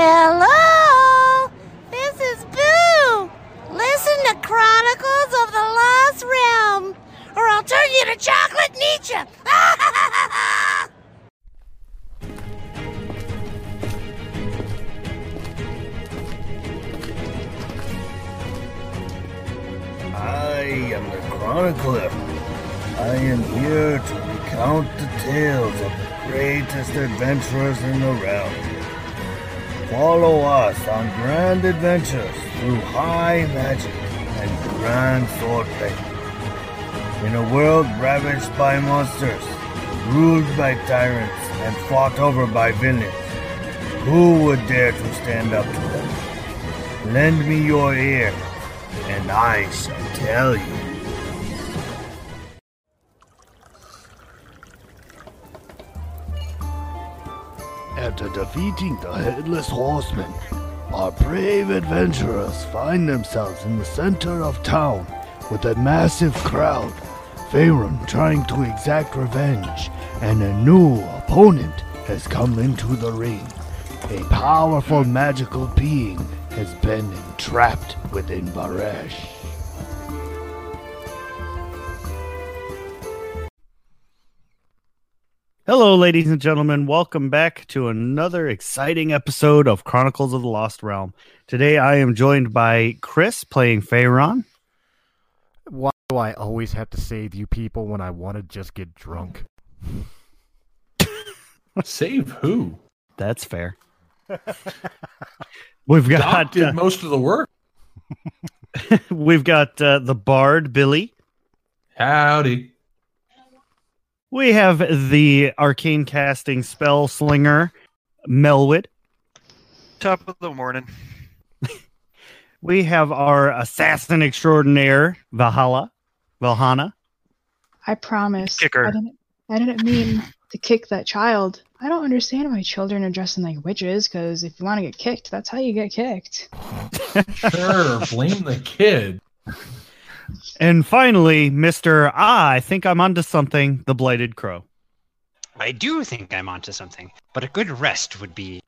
Hello? This is Boo! Listen to Chronicles of the Lost Realm, or I'll turn you to chocolate Nietzsche! I am the chronicler. I am here to recount the tales of the greatest adventurers in the realm. Follow us on grand adventures through high magic and grand swordplay. In a world ravaged by monsters, ruled by tyrants, and fought over by villains, who would dare to stand up to them? Lend me your ear, and I shall tell you. After defeating the Headless Horseman, our brave adventurers find themselves in the center of town with a massive crowd. Faerun trying to exact revenge, and a new opponent has come into the ring. A powerful magical being has been entrapped within Varesh. Hello, ladies and gentlemen. Welcome back to another exciting episode of Chronicles of the Lost Realm. Today, I am joined by Chris playing Faerun. Why do I always have to save you people when I want to just get drunk? Save who? That's fair. We've Doc got did uh, most of the work. we've got uh, the Bard Billy. Howdy. We have the arcane casting spell slinger Melwood. Top of the morning. We have our assassin extraordinaire Valhalla, Valhana. I promise. Kicker. I didn't, I didn't mean to kick that child. I don't understand why children are dressing like witches, because if you want to get kicked, that's how you get kicked. Sure, blame the kid. And finally, Mister Ah, I think I'm onto something. The Blighted Crow. I do think I'm onto something, but a good rest would be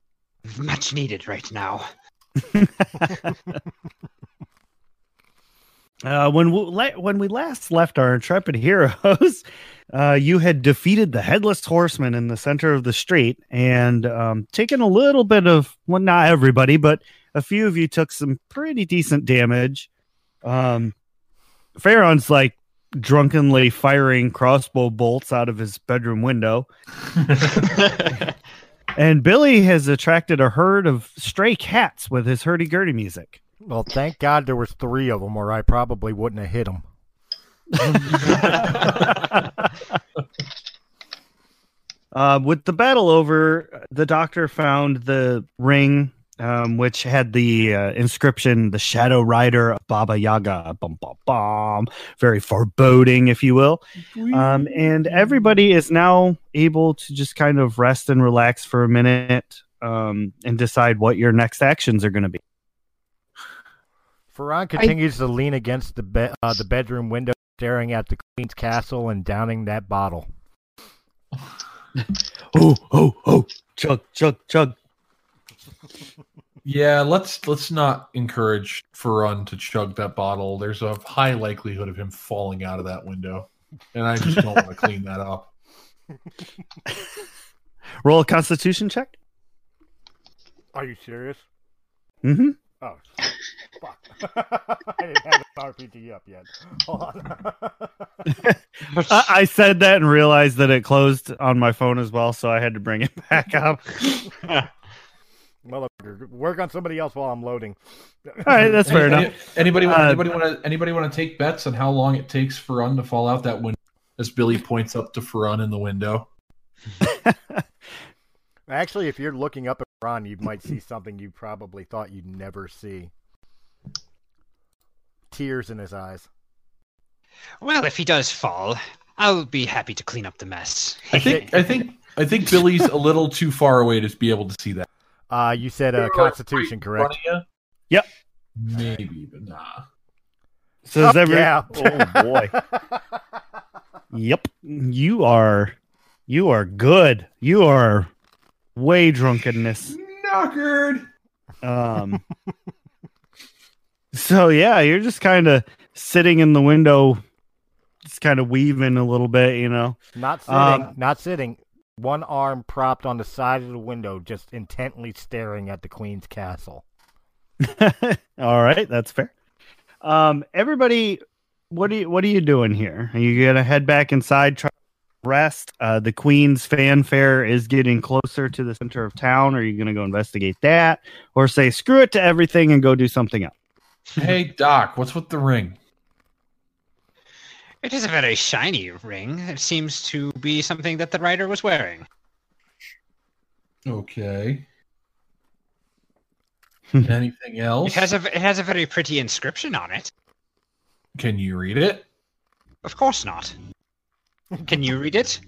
much needed right now. Uh, when we la- when we last left our intrepid heroes, uh, you had defeated the headless horseman in the center of the street and um, taken a little bit of well, not everybody, but a few of you took some pretty decent damage. Um, Farron's like drunkenly firing crossbow bolts out of his bedroom window, and Billy has attracted a herd of stray cats with his hurdy gurdy music. Well, thank God there was three of them, or I probably wouldn't have hit them. Uh, with the battle over, the doctor found the ring, um, which had the uh, inscription "The Shadow Rider of Baba Yaga." Bum, bum, bum. Very foreboding, if you will. Um, and everybody is now able to just kind of rest and relax for a minute um, and decide what your next actions are going to be. Ferran continues to lean against the be- uh, the bedroom window, staring at the queen's castle and downing that bottle. Oh, oh, oh! Chug, chug, chug. Yeah, let's let's not encourage Ferun to chug that bottle. There's a high likelihood of him falling out of that window, and I just don't want to clean that up. Roll a Constitution check. Are you serious? Mm-hmm. Oh, fuck! I didn't have the RPG up yet. Hold on. I, I said that and realized that it closed on my phone as well, so I had to bring it back up. Motherfucker, work on somebody else while I'm loading. All right, that's fair Any- enough. Anybody want Uh, anybody want to anybody want to take bets on how long it takes Ferun to fall out that window? As Billy points up to Ferun in the window. Actually, if you're looking up at Ron, you might see something you probably thought you'd never see. Tears in his eyes. Well, if he does fall, I'll be happy to clean up the mess. I think I think I think Billy's a little too far away to be able to see that. Uh, you said uh, Constitution, correct? Yep. Maybe, but nah. So is Oh, every- yeah. Oh boy. Yep. You are you are good. You are way drunkenness. Knockered. Um, so yeah, you're just kind of sitting in the window, just kind of weaving a little bit, you know. Not sitting, Um, not sitting. One arm propped on the side of the window, just intently staring at the queen's castle. All right, that's fair. Um, everybody, what are you what are you doing here? Are you gonna head back inside, try to rest? Uh, the Queen's fanfare is getting closer to the center of town. Are you gonna go investigate that, or say screw it to everything and go do something else? Hey, Doc, what's with the ring? It is a very shiny ring. It seems to be something that the rider was wearing. Okay. Anything else? It has a it has a very pretty inscription on it. Can you read it? Of course not. Can you read it?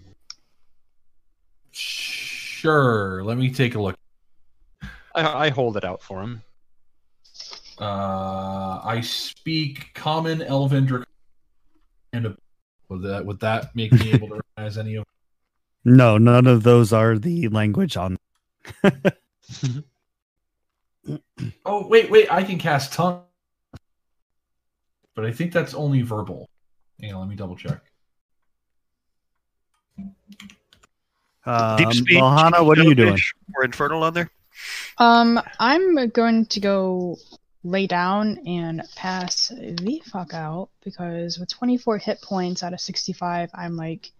Sure. Let me take a look. I, I hold it out for him. Uh, I speak Common, Elven, Drac- and a- would that would that make me able to recognize any of? No, none of those are the language on. Oh wait, wait! I can cast tongue, but I think that's only verbal. Hang on, let me double check. Um, Deep speech. Mohana, what are you doing? Jellyfish, Or infernal on there. Um, I'm going to go lay down and pass the fuck out because with 24 hit points out of 65, I'm like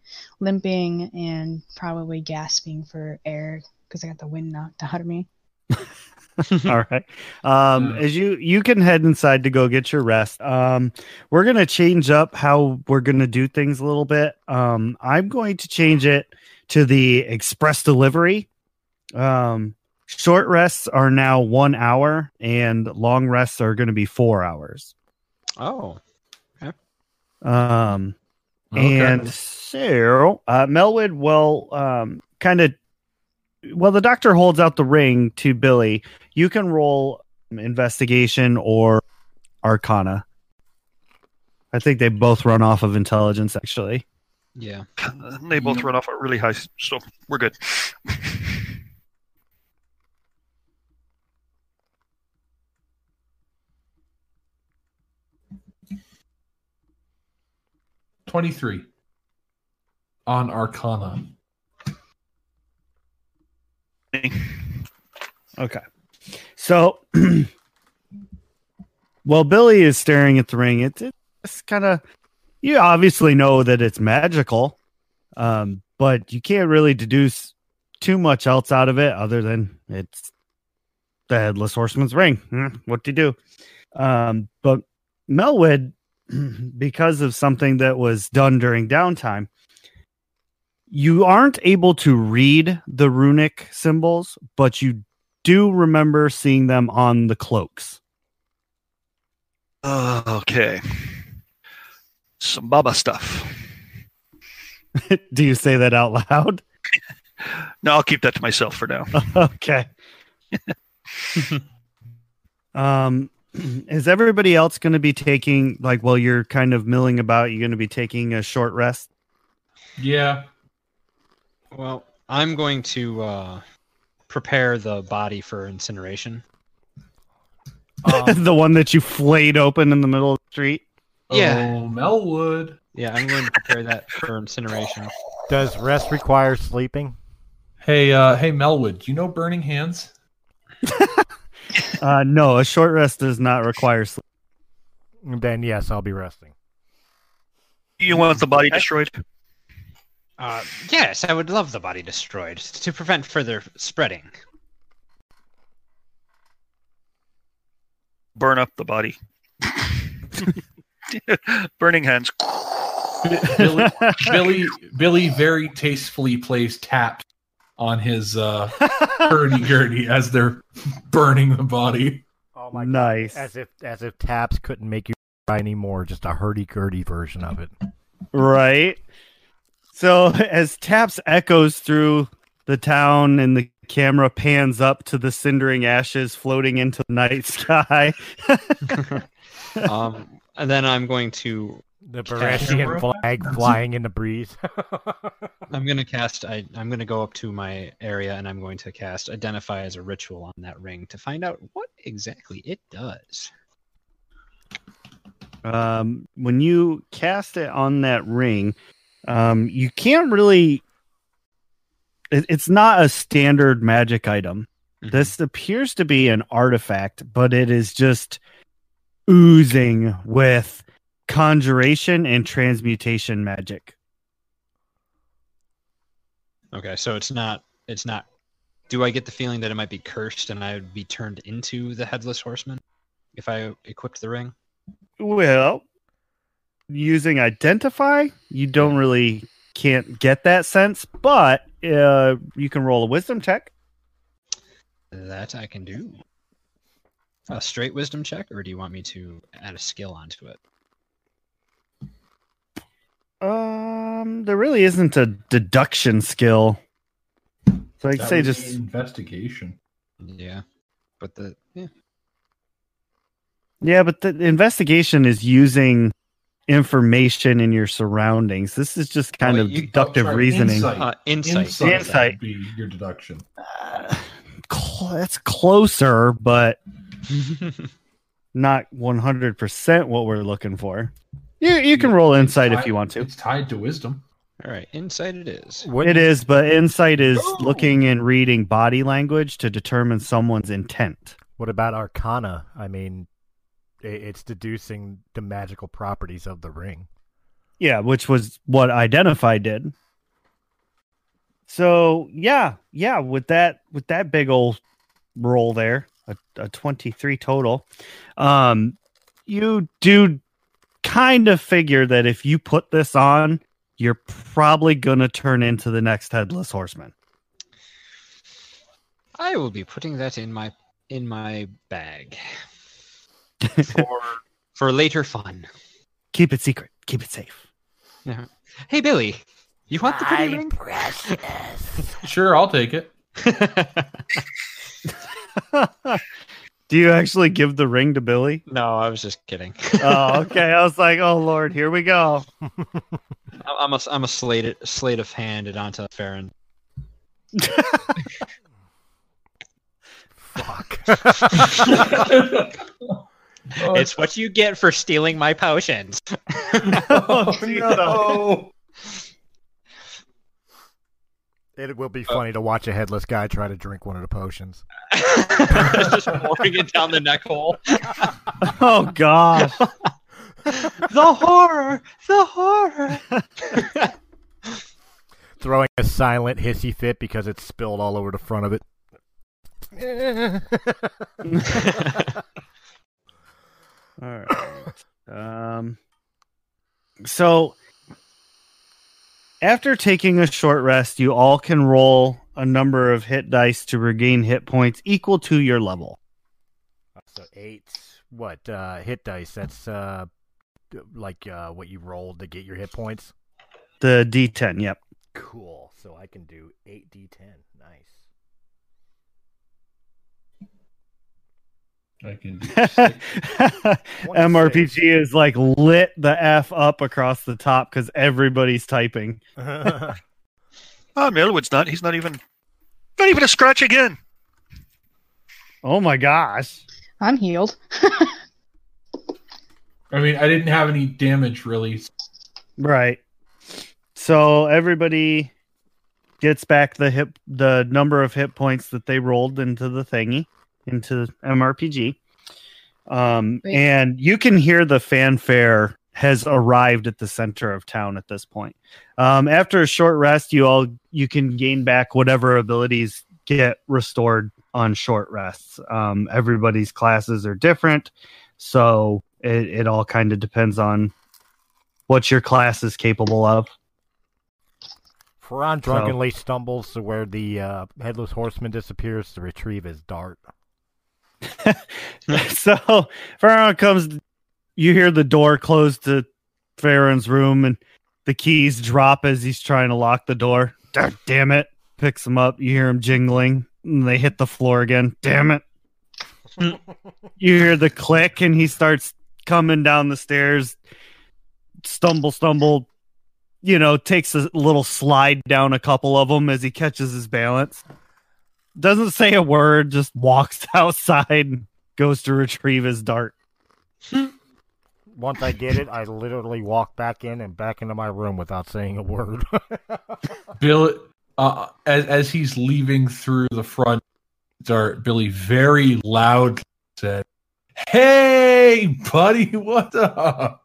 limping and probably gasping for air because I got the wind knocked out of me. All right. Um, as you you can head inside to go get your rest. Um, we're gonna change up how we're gonna do things a little bit. Um, I'm going to change it to the express delivery. Um, short rests are now one hour, and long rests are going to be four hours. Oh. Um, Okay. and so uh, Melwood will um, kind of well, the doctor holds out the ring to Billy. You can roll investigation or arcana. I think they both run off of intelligence, actually. Yeah. They both run off at really high, so we're good. Twenty-three on Arcana. Okay. So, while Billy is staring at the ring. It's, it's kind of, you obviously know that it's magical, um, but you can't really deduce too much else out of it other than it's the Headless Horseman's ring. Hmm, what do you do? Um, but Melwood, because of something that was done during downtime, you aren't able to read the runic symbols, but you do remember seeing them on the cloaks. Uh, okay. Some Baba stuff. do you say that out loud? No, I'll keep that to myself for now. okay. um is everybody else going to be taking like while you're kind of milling about you're going to be taking a short rest? Yeah. Well, I'm going to uh, prepare the body for incineration. Um, the one that you flayed open in the middle of the street? Yeah. Oh, Melwood. Yeah, I'm going to prepare that for incineration. Does rest require sleeping? Hey, uh, hey, Melwood. Do you know Burning Hands? Uh no, a short rest does not require sleep. Then yes, I'll be resting. You want the body destroyed? Uh, yes, I would love the body destroyed to prevent further spreading. Burn up the body. Burning hands. Billy, Billy, Billy very tastefully plays taps on his uh, hurdy-gurdy as they're burning the body. Oh my nice. As if as if taps couldn't make you cry anymore, just a hurdy gurdy version of it. Right. So as Taps echoes through the town and the camera pans up to the cindering ashes floating into the night sky. um, and then I'm going to The Cast Beretian camera? flag flying in the breeze. I'm gonna cast. I, I'm gonna go up to my area and I'm going to cast identify as a ritual on that ring to find out what exactly it does. um, when you cast it on that ring, um, you can't really. It, it's not a standard magic item. Mhm. This appears to be an artifact, but it is just oozing with conjuration and transmutation magic. Okay, so it's not. It's not. Do I get the feeling that it might be cursed and I would be turned into the headless horseman if I equipped the ring? Well, using identify, you don't really can't get that sense, but uh, you can roll a wisdom check. That I can do. A straight wisdom check, or do you want me to add a skill onto it? Um, there really isn't a deduction skill. So I'd That say just investigation. Yeah, but the yeah. yeah, but the investigation is using information in your surroundings. This is just kind Oh, of you- deductive Oh, sorry, reasoning. Insight. Uh, insight. Insight, Insight. would be your deduction. Uh, cl- that's closer, but not one hundred percent what we're looking for. You you can roll insight if you want to. It's tied to wisdom. All right, insight it is. It is, but insight is looking and reading body language to determine someone's intent. What about Arcana? I mean, it's deducing the magical properties of the ring. Yeah, which was what Identify did. So yeah, yeah, with that with that big old roll there, a, a twenty three total, um, you do kind of figure that if you put this on, you're probably gonna turn into the next headless horseman. I will be putting that in my in my bag For for later fun. Keep it secret. Keep it safe. Hey Billy, you want the pretty ring? Sure, I'll take it. do you actually give the ring to Billy? no, I was just kidding. Oh, okay. I was like, oh lord, here we go. I'm a I'm a slate slate of hand at onto Farron. Fuck. Oh, It's what you get for stealing my potions. oh, oh no. it will be funny to watch a headless guy try to drink one of the potions. Just pouring it down the neck hole. Oh gosh. the horror, the horror. Throwing a silent hissy fit because it's spilled all over the front of it. All right. Um. So, after taking a short rest, you all can roll a number of hit dice to regain hit points equal to your level. so eight. What uh, hit dice? That's uh, like uh, what you rolled to get your hit points. The D10. Yep. Cool. So I can do eight d10. Nice. I can do MRPG is like lit the f up across the top because everybody's typing. oh, Millwood's not. He's not even. Not even a scratch again. Oh my gosh. I'm healed. I mean, I didn't have any damage really. Right. So everybody gets back the hip the number of hit points that they rolled into the thingy into MRPG. Um Wait. and you can hear the fanfare has arrived at the center of town at this point. Um after a short rest you all you can gain back whatever abilities get restored on short rests. Um everybody's classes are different. So it, it all kind of depends on what your class is capable of. Ferran drunkenly stumbles to where the uh, headless horseman disappears to retrieve his dart. so Farron comes you hear the door close to Farron's room and the keys drop as he's trying to lock the door. Damn it. Picks them up. You hear him jingling and they hit the floor again. Damn it. you hear the click and he starts coming down the stairs stumble, stumble, you know, takes a little slide down a couple of them as he catches his balance. Doesn't say a word, just walks outside and goes to retrieve his dart. Once I get it, I literally walk back in and back into my room without saying a word. Bill, uh, as as he's leaving through the front door, Billy very loudly said, "Hey, buddy, what up?"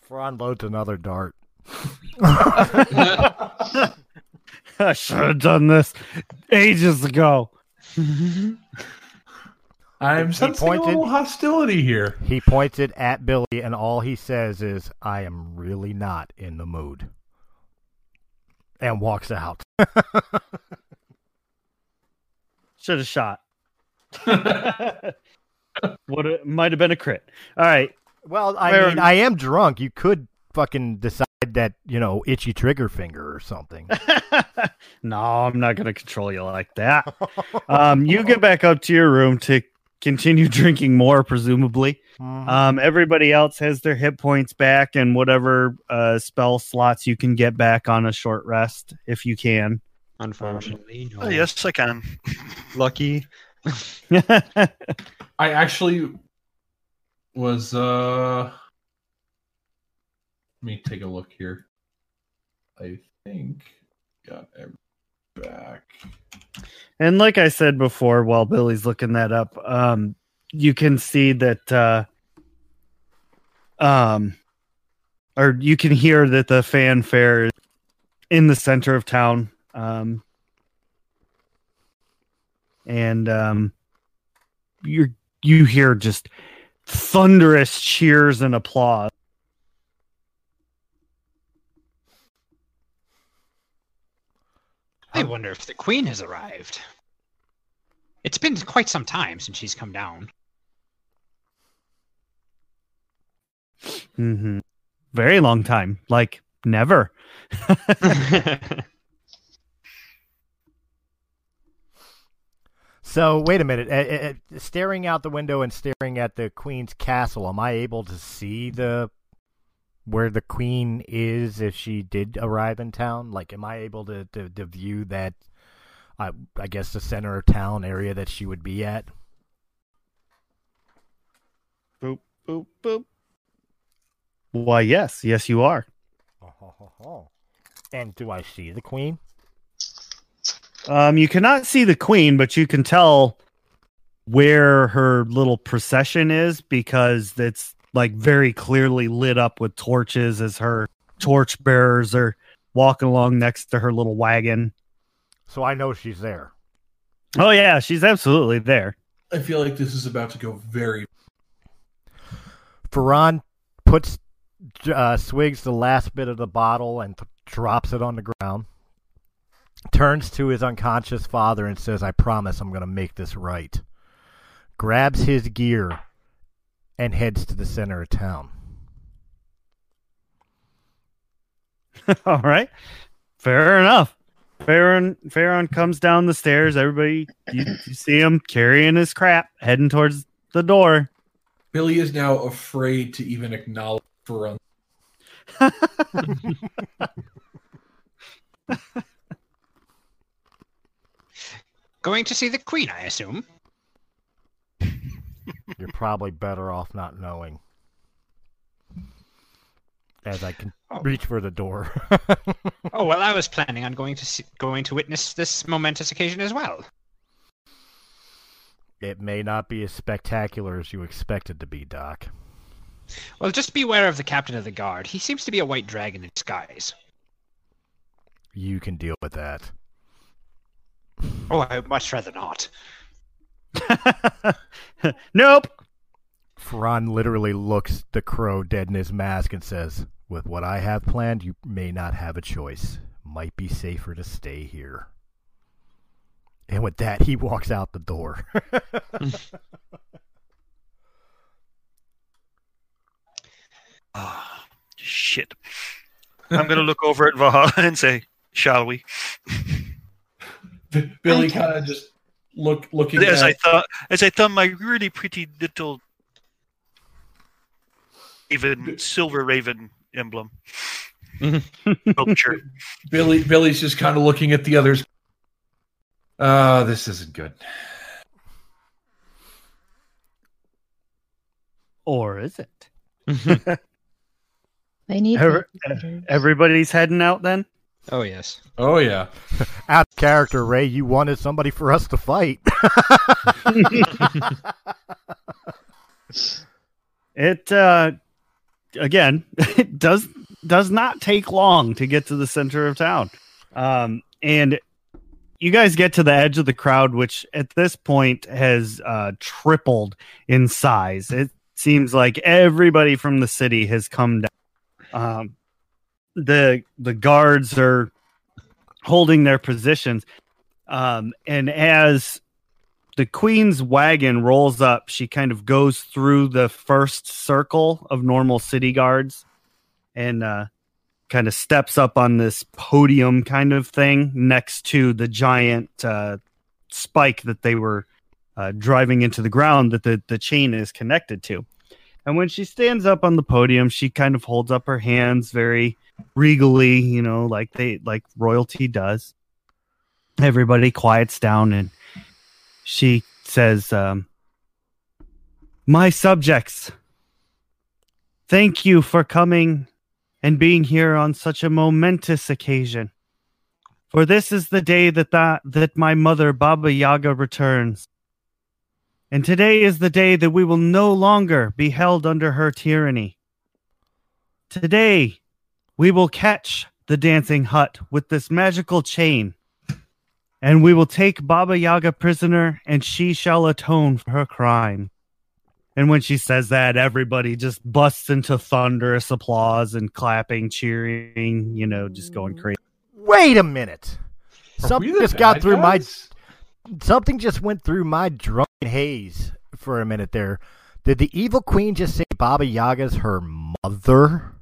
Fron loads another dart. I should have done this ages ago. I'm He sensing a pointed- little hostility here. He points it at Billy, and all he says is, "I am really not in the mood," and walks out. Should have shot. what it might have been a crit. All right. Well, I Fair mean. I am drunk. You could fucking decide that you know itchy trigger finger or something. no, I'm not going to control you like that. um, you get back up to your room to continue drinking more, presumably. Mhm. Um, everybody else has their hit points back and whatever uh, spell slots you can get back on a short rest if you can. Unfortunately, no. Oh, yes, I can. Lucky. I actually was. uh Let me take a look here. I think got every back. And like I said before, while Billy's looking that up, um, you can see that, uh, um, or you can hear that the fanfare is in the center of town. Um, and um, you you hear just thunderous cheers and applause. Wonder if the queen has arrived. It's been quite some time since she's come down. hmm Very long time, like never. So wait a minute. Uh, uh, staring out the window and staring at the queen's castle, am I able to see the where the queen is if she did arrive in town? Like, am I able to to, to view that? I I guess the center of town area that she would be at. Boop boop boop. Why, yes, yes, you are. And do I see the queen? Um, you cannot see the queen, but you can tell where her little procession is because it's like very clearly lit up with torches as her torch bearers are walking along next to her little wagon. So I know she's there. Oh yeah, she's absolutely there. I feel like this is about to go very. Ferran puts uh, swigs the last bit of the bottle and th- drops it on the ground. Turns to his unconscious father and says, "I promise I'm going to make this right." Grabs his gear and heads to the center of town. All right, fair enough. Farron Farron comes down the stairs. Everybody, you, you see him carrying his crap, heading towards the door. Billy is now afraid to even acknowledge Ferun. Going to see the queen, I assume. You're probably better off not knowing. As I can oh. reach for the door. Oh well, I was planning on going to see, going to witness this momentous occasion as well. it may not be as spectacular as you expected to be, Doc. Well, just beware of the captain of the guard. He seems to be a white dragon in disguise. You can deal with that. Oh, I'd much rather not. nope. Ferran literally looks the crow dead in his mask and says, With what I have planned, you may not have a choice. Might be safer to stay here. And with that, he walks out the door. Ah, shit. I'm going to look over at Valhalla and say, shall we? B- Billy kind of just look looking As I thought, as I thought my really pretty little Raven, silver raven emblem. Sculpture. Billy Billy's just kind of looking at the others. Uh, this isn't good. Or is it? They need Ever- babysitters. Everybody's heading out then? Oh yes. Oh yeah. Out of character, Ray, you wanted somebody for us to fight. It uh again, it does does not take long to get to the center of town. Um and you guys get to the edge of the crowd which at this point has uh tripled in size. It seems like everybody from the city has come down. Um the the guards are holding their positions. Um and as the queen's wagon rolls up she kind of goes through the first circle of normal city guards and uh kind of steps up on this podium kind of thing next to the giant uh spike that they were uh, driving into the ground that the, the chain is connected to and when she stands up on the podium she kind of holds up her hands very regally you know like they like royalty does everybody quiets down and she says, um, My subjects, thank you for coming and being here on such a momentous occasion. For this is the day that, that, that my mother, Baba Yaga, returns. And today is the day that we will no longer be held under her tyranny. Today, we will catch the dancing hut with this magical chain and we will take Baba Yaga prisoner, and she shall atone for her crime. And when she says that, everybody just busts into thunderous applause and clapping, cheering, you know, just going crazy. Wait a minute. Are Something just got bad through my something just went through my drunken haze for a minute there. Did the evil queen just say Baba Yaga's her mother?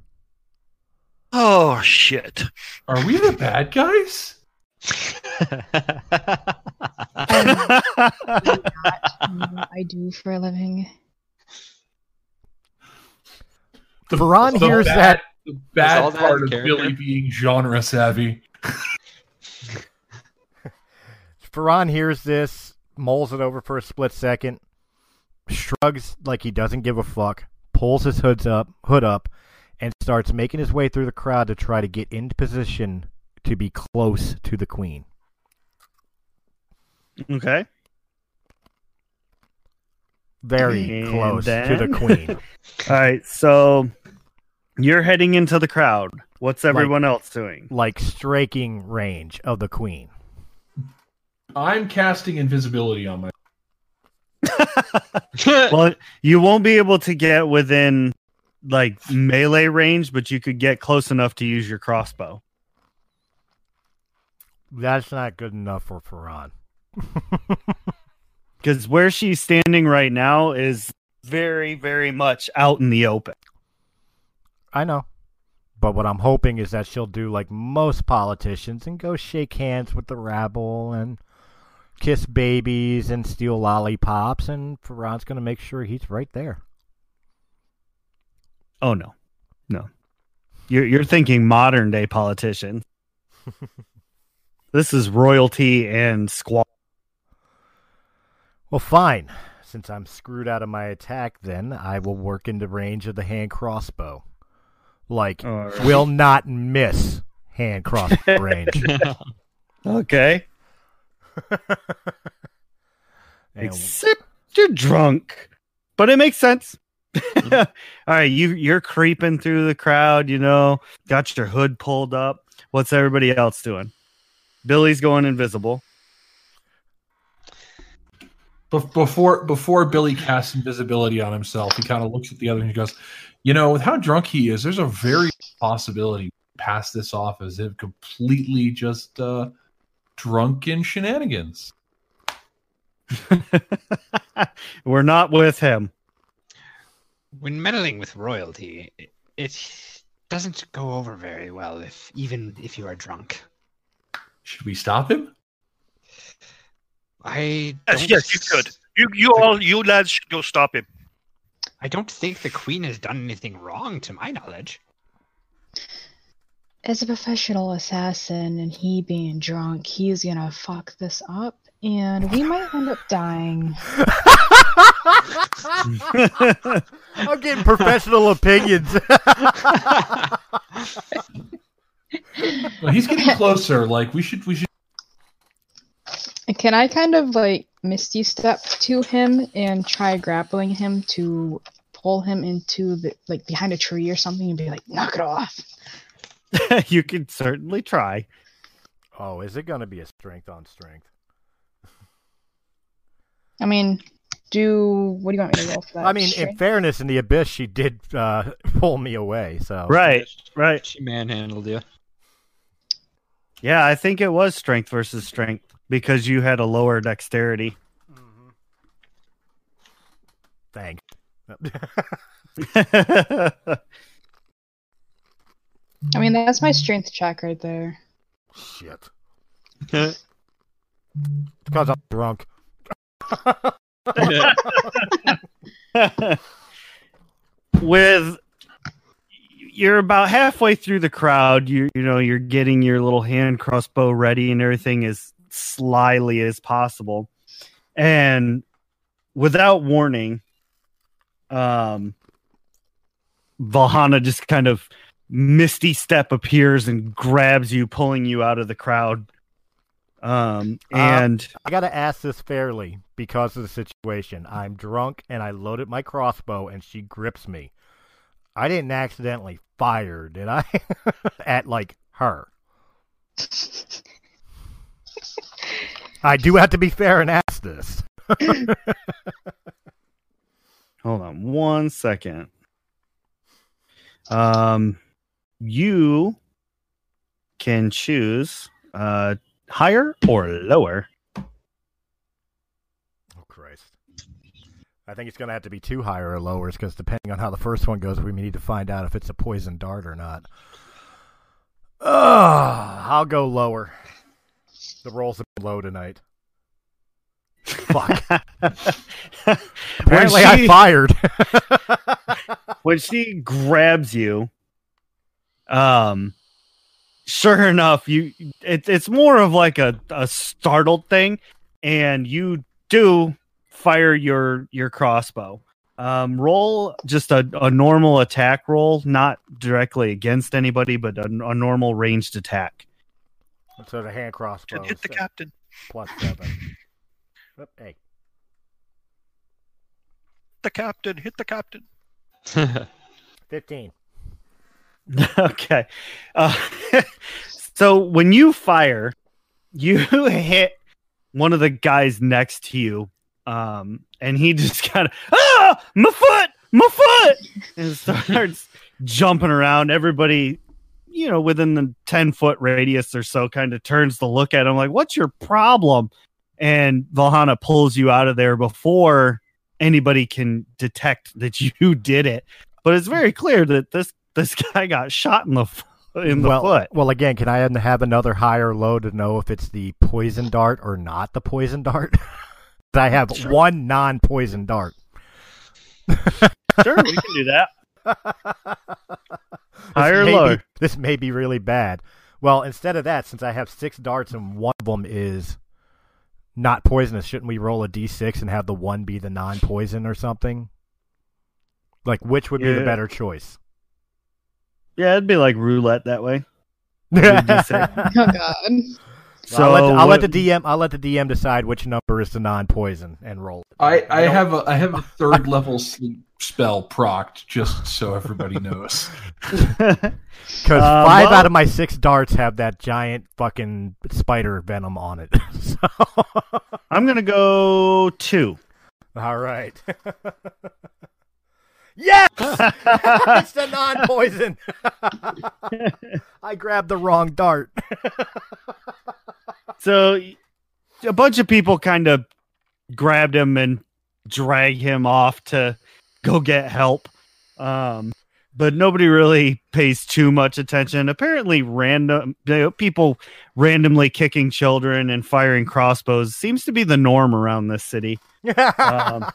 Oh shit! Are we the bad guys? I do for a living. The, Veron the hears bad, that- The bad all that part of character? Billy being genre savvy. Ferran hears this, mulls it over for a split second, shrugs like he doesn't give a fuck, pulls his hoods up, hood up, and starts making his way through the crowd to try to get into position to be close to the queen. okay. Very And close to the queen. All right. So you're heading into the crowd. What's everyone else doing? like striking range of the queen. I'm casting invisibility on my. well, you won't be able to get within like melee range, but you could get close enough to use your crossbow. That's not good enough for Ferran. Because where she's standing right now is very, very much out in the open. I know. But what I'm hoping is that she'll do like most politicians and go shake hands with the rabble and kiss babies and steal lollipops, and Ferran's going to make sure he's right there. Oh no, no. You're you're thinking modern day politician. this is royalty and squaw. Well, fine. Since I'm screwed out of my attack, then I will work into range of the hand crossbow. Like, right. will not miss hand crossbow range. Okay. And- Except you're drunk, but it makes sense. All right, you you're creeping through the crowd. You know, got your hood pulled up. What's everybody else doing? Billy's going invisible. Bef- Before before Billy casts invisibility on himself, he kind of looks at the other and he goes, "You know, with how drunk he is, there's a very possibility pass this off as if completely just uh, drunken shenanigans." We're not with him. when meddling with royalty, it, it doesn't go over very well if even if you are drunk. Should we stop him? I Yes, yes, you could. You, you all, you lads should go stop him. I don't think the queen has done anything wrong, to my knowledge. As a professional assassin and he being drunk, he's gonna fuck this up and we might end up dying. I'm getting professional opinions. Well, he's getting closer. Like we should we should Can I kind of like misty step to him and try grappling him to pull him into the like behind a tree or something and be like, knock it off. you can certainly try. oh, is it going to be a strength on strength? I mean, do what do you want me to roll for that? I mean, in fairness, in the abyss, she did uh, pull me away. So Right, right. She manhandled you. Yeah, I think it was strength versus strength because you had a lower dexterity. thanks. I mean, that's my strength check right there. Shit. Because I'm drunk. With you're about halfway through the crowd, you you know, you're getting your little hand crossbow ready and everything as slyly as possible. And without warning, um Valhana just kind of misty step appears and grabs you, pulling you out of the crowd. Um Uh, and I got to ask this fairly because of the situation. I'm drunk and I loaded my crossbow and she grips me. I didn't accidentally fire, did I? At like her. I do have to be fair and ask this. Hold on one second. Um, you can choose uh higher or lower. Oh Christ. I think it's going to have to be two higher or lowers because depending on how the first one goes, we may need to find out if it's a poison dart or not. Ugh, I'll go lower. The rolls have been low tonight. Fuck. Apparently, I fired. when she grabs you, um, sure enough, you it, it's more of like a, a startled thing, and you do fire your your crossbow. Um, roll just a, a normal attack roll, not directly against anybody, but a, a normal ranged attack. so the hand crossbow. Hit the so captain. Plus seven. Oop, Hey, The captain. Hit the captain. 15. okay. Uh, so when you fire, you hit one of the guys next to you, um, and he just kind of ah, my foot, my foot, and starts jumping around. Everybody, you know, within the ten foot radius or so, kind of turns to look at him like, "What's your problem?" And Valhana pulls you out of there before anybody can detect that you did it. But it's very clear that this this guy got shot in the in the well, foot. well, again, can I have another high or low to know if it's the poison dart or not the poison dart? I have one non-poison dart. Sure, we can do that. Higher or may be- this may be really bad. Well, instead of that, since I have six darts and one of them is not poisonous, shouldn't we roll a d6 and have the one be the non-poison or something? Like, which would be the better choice? Yeah, it'd be like roulette that way. Oh god. So I'll, let the, I'll let the DM. I'll let the DM decide which number is the non-poison and roll. it. I, I don't- have a I have a third level sleep spell procced just so everybody knows. Because Uh, five well- out of my six darts have that giant fucking spider venom on it. so, I'm gonna go two. all right. Yes, it's the non-poison. I grabbed the wrong dart. so a bunch of people kind of grabbed him and drag him off to go get help. Um, but nobody really pays too much attention. Apparently, random you know, people randomly kicking children and firing crossbows seems to be the norm around this city. Um,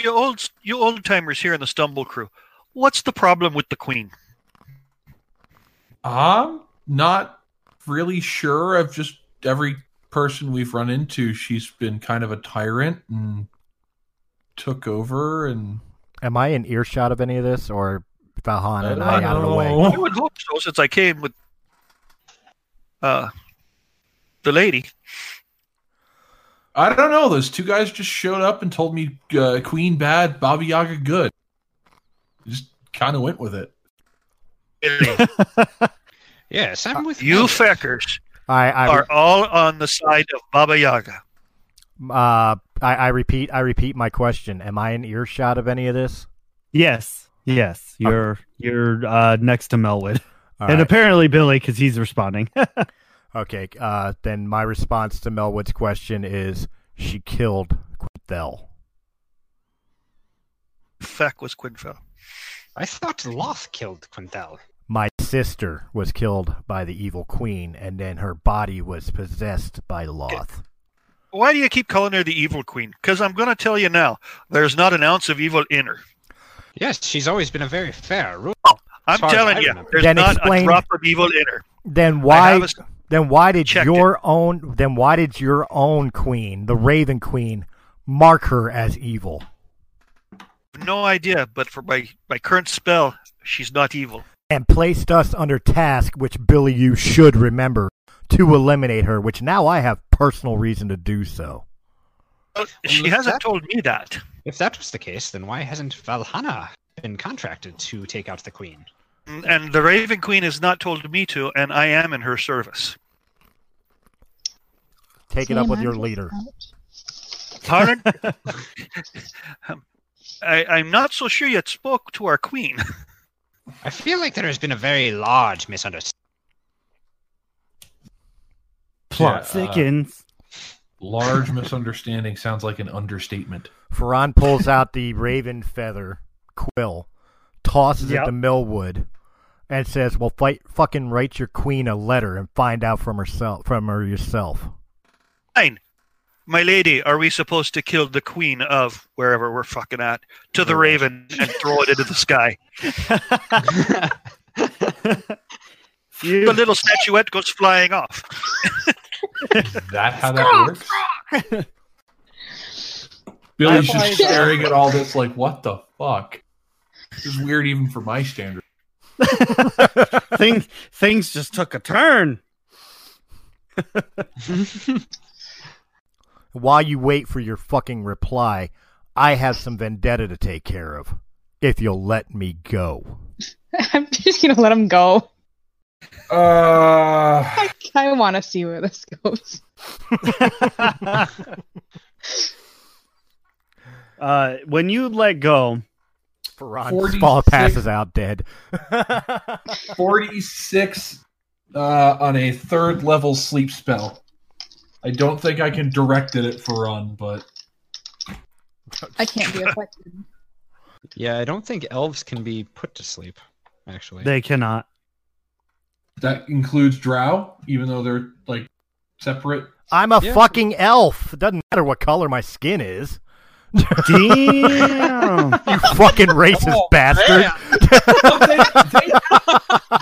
You old you old timers here in the Stumble Crew. What's the problem with the Queen? I'm not really sure. I've just every person we've run into, she's been kind of a tyrant and took over and Am I in earshot of any of this, or Valhalla and I I out of the way? don't I would hope so, since I came with uh the lady. I don't know. Those two guys just showed up and told me uh, Queen bad, Baba Yaga good. Just kind of went with it. Yes, I'm with you you. feckers I I, are all on the side of Baba Yaga. uh, I I repeat I repeat my question. Am I in earshot of any of this? Yes, yes. You're you're uh, next to Melwood, All and right. apparently Billy because he's responding. Okay, uh, then my response to Melwood's question is she killed Quinthel. Feck was Quintel. I thought Loth killed Quintel. My sister was killed by the evil queen, and then her body was possessed by Loth. Why do you keep calling her the evil queen? Because I'm going to tell you now, there's not an ounce of evil in her. Yes, she's always been a very fair ruler. I'm telling you, there's Then not explain- a drop of evil in her. Then I why? have a s- Then why did checked your own? Then why did your own queen, the Raven Queen, mark her as evil? no idea, but for my, my current spell, she's not evil. and placed us under task, which Billy, you should remember, to eliminate her, which now I have personal reason to do so. Well, Well, she if hasn't that- told me that. If that was the case, then why hasn't Valhalla been contracted to take out the queen? And the Raven Queen has not told me to, and I am in her service. Take it up with your leader. out. Pardon? Um, I, I'm not so sure yet spoke to our queen. I feel like there has been a very large misunderstanding. Plot Yeah, uh. Large misunderstanding sounds like an understatement. Ferran pulls out the raven feather quill, tosses it Yep. to Melwood, and says, "Well, fight, fucking write your queen a letter and find out from herself, from her yourself." Fine. My lady, are we supposed to kill the queen of wherever we're fucking at to the raven and throw it into the sky? You- The little statuette goes flying off. Is that how that works? Billy's just staring at all this like, what the fuck? This is weird even for my standard. Thing, things just took a turn. While you wait for your fucking reply, I have some vendetta to take care of. If you'll let me go. I'm just gonna let him go. Uh, I kind of want to see where this goes. Uh, when you let go, Ferran 46 fall passes out dead. 46 uh, on a third level sleep spell. I don't think I can direct it at Ferran, but I can't be affected. Yeah, I don't think elves can be put to sleep. Actually, they cannot. that includes Drow, even though they're like separate. I'm a Yeah. fucking elf. It doesn't matter what color my skin is. Damn. You fucking racist Oh, bastard. they, they,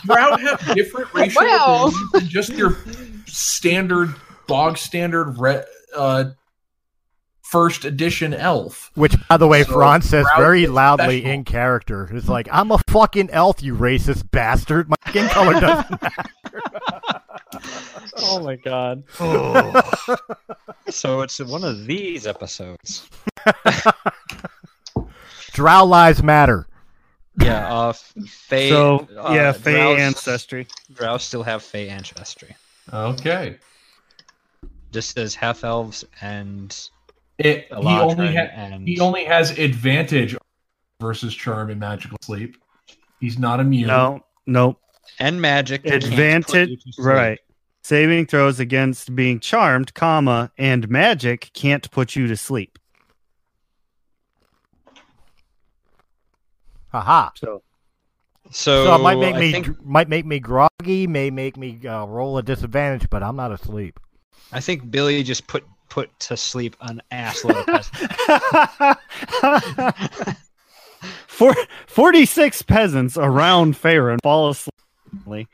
Drow have different racial Wow. than just your standard, bog standard re, uh, first edition elf. Which, by the way, So, Ferran says Drow very loudly special. in character. It's like, I'm a fucking elf, you racist bastard. My skin color doesn't matter. oh my god. Oh, so it's one of these episodes. Drow lives matter. Yeah, uh, Fey. So uh, yeah, Fey Drows- ancestry. Drow still have Fey ancestry, Okay. just as half elves and It, he only ha- and he only has advantage versus charm and magical sleep. He's not immune. No, nope. and magic can't put you Advantage, right? Saving throws against being charmed, comma, and magic can't put you to sleep. Haha. So So, So it might make I me think, might make me groggy, may make me uh, roll a disadvantage, but I'm not asleep. I think Billy just put put to sleep an assload of peasants. Four, 46 peasants around Ferran fall asleep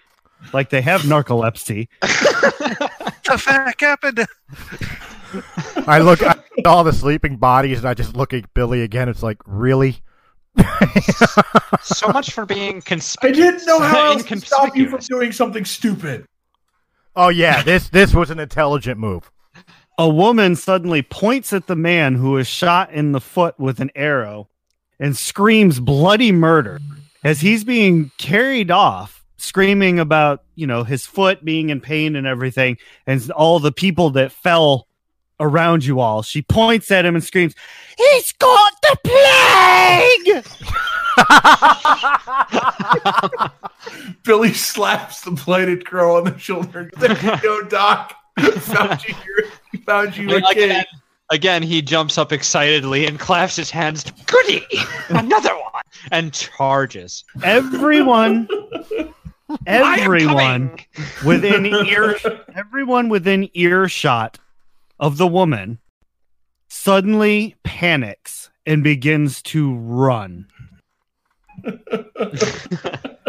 like they have narcolepsy. What the fuck happened? I look at all the sleeping bodies, and I just look at Billy again. It's like, really? So much for being I didn't know how else to stop you from doing something stupid. Oh yeah, this this was an intelligent move. A woman suddenly points at the man who is shot in the foot with an arrow and screams bloody murder as he's being carried off, screaming about, you know, his foot being in pain and everything, and all the people that fell around you all. She points at him and screams, He's got the plague! Billy slaps the blighted crow on the shoulder. There you go, Doc. found you, your- found you a kid. Again, again, he jumps up excitedly and claps his hands. Goody! Another one! And charges. Everyone, everyone within ear, everyone within earshot of the woman suddenly panics and begins to run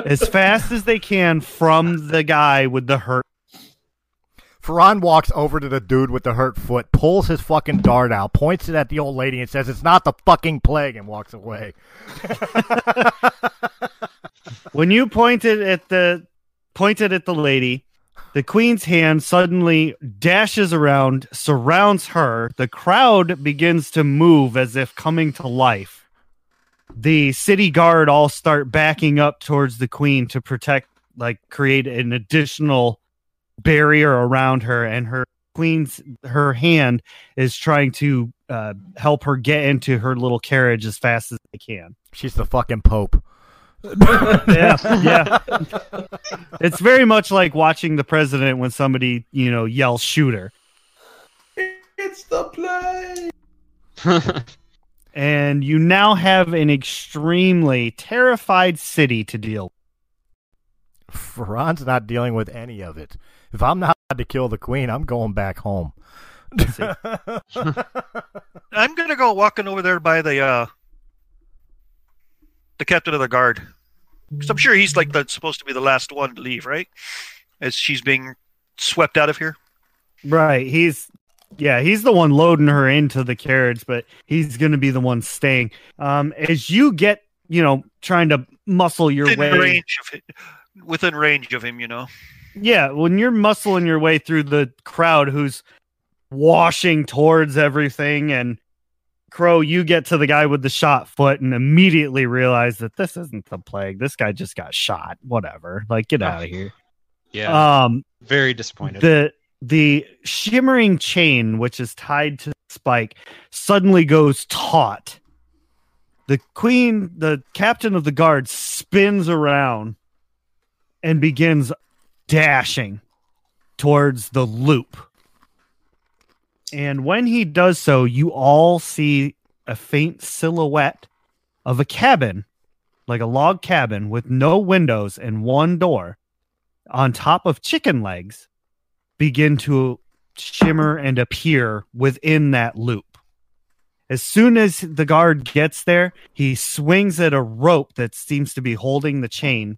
as fast as they can from the guy with the hurt. Ferran walks over to the dude with the hurt foot, pulls his fucking dart out, points it at the old lady, and says, "It's not the fucking plague," and walks away. When you pointed at the pointed at the lady, the queen's hand suddenly dashes around, surrounds her. The crowd begins to move as if coming to life. The city guard all start backing up towards the queen to protect, like, create an additional barrier around her, and her queen's her hand is trying to uh, help her get into her little carriage as fast as they can. She's the fucking pope. yeah, yeah. It's very much like watching the president when somebody, you know, yells shooter. It's the play. And you now have an extremely terrified city to deal Ferran's not dealing with any of it. If I'm not allowed to kill the queen, I'm going back home. I'm gonna go walking over there by the uh the captain of the guard. Because I'm sure he's like the supposed to be the last one to leave, right? As she's being swept out of here. Right. He's yeah, he's the one loading her into the carriage, but he's going to be the one staying. Um as you get, you know, trying to muscle your Within way range of it, within range of him, you know. Yeah, when you're muscling your way through the crowd who's washing towards everything and Crow, you get to the guy with the shot foot and immediately realize that this isn't the plague. This guy just got shot. Whatever. Like get out of here. Yeah. Um very disappointed. the the shimmering chain which is tied to the spike suddenly goes taut. The queen, the captain of the guard spins around and begins dashing towards the loop. And when he does so, you all see a faint silhouette of a cabin, like a log cabin with no windows and one door, on top of chicken legs, begin to shimmer and appear within that loop. As soon as the guard gets there, he swings at a rope that seems to be holding the chain.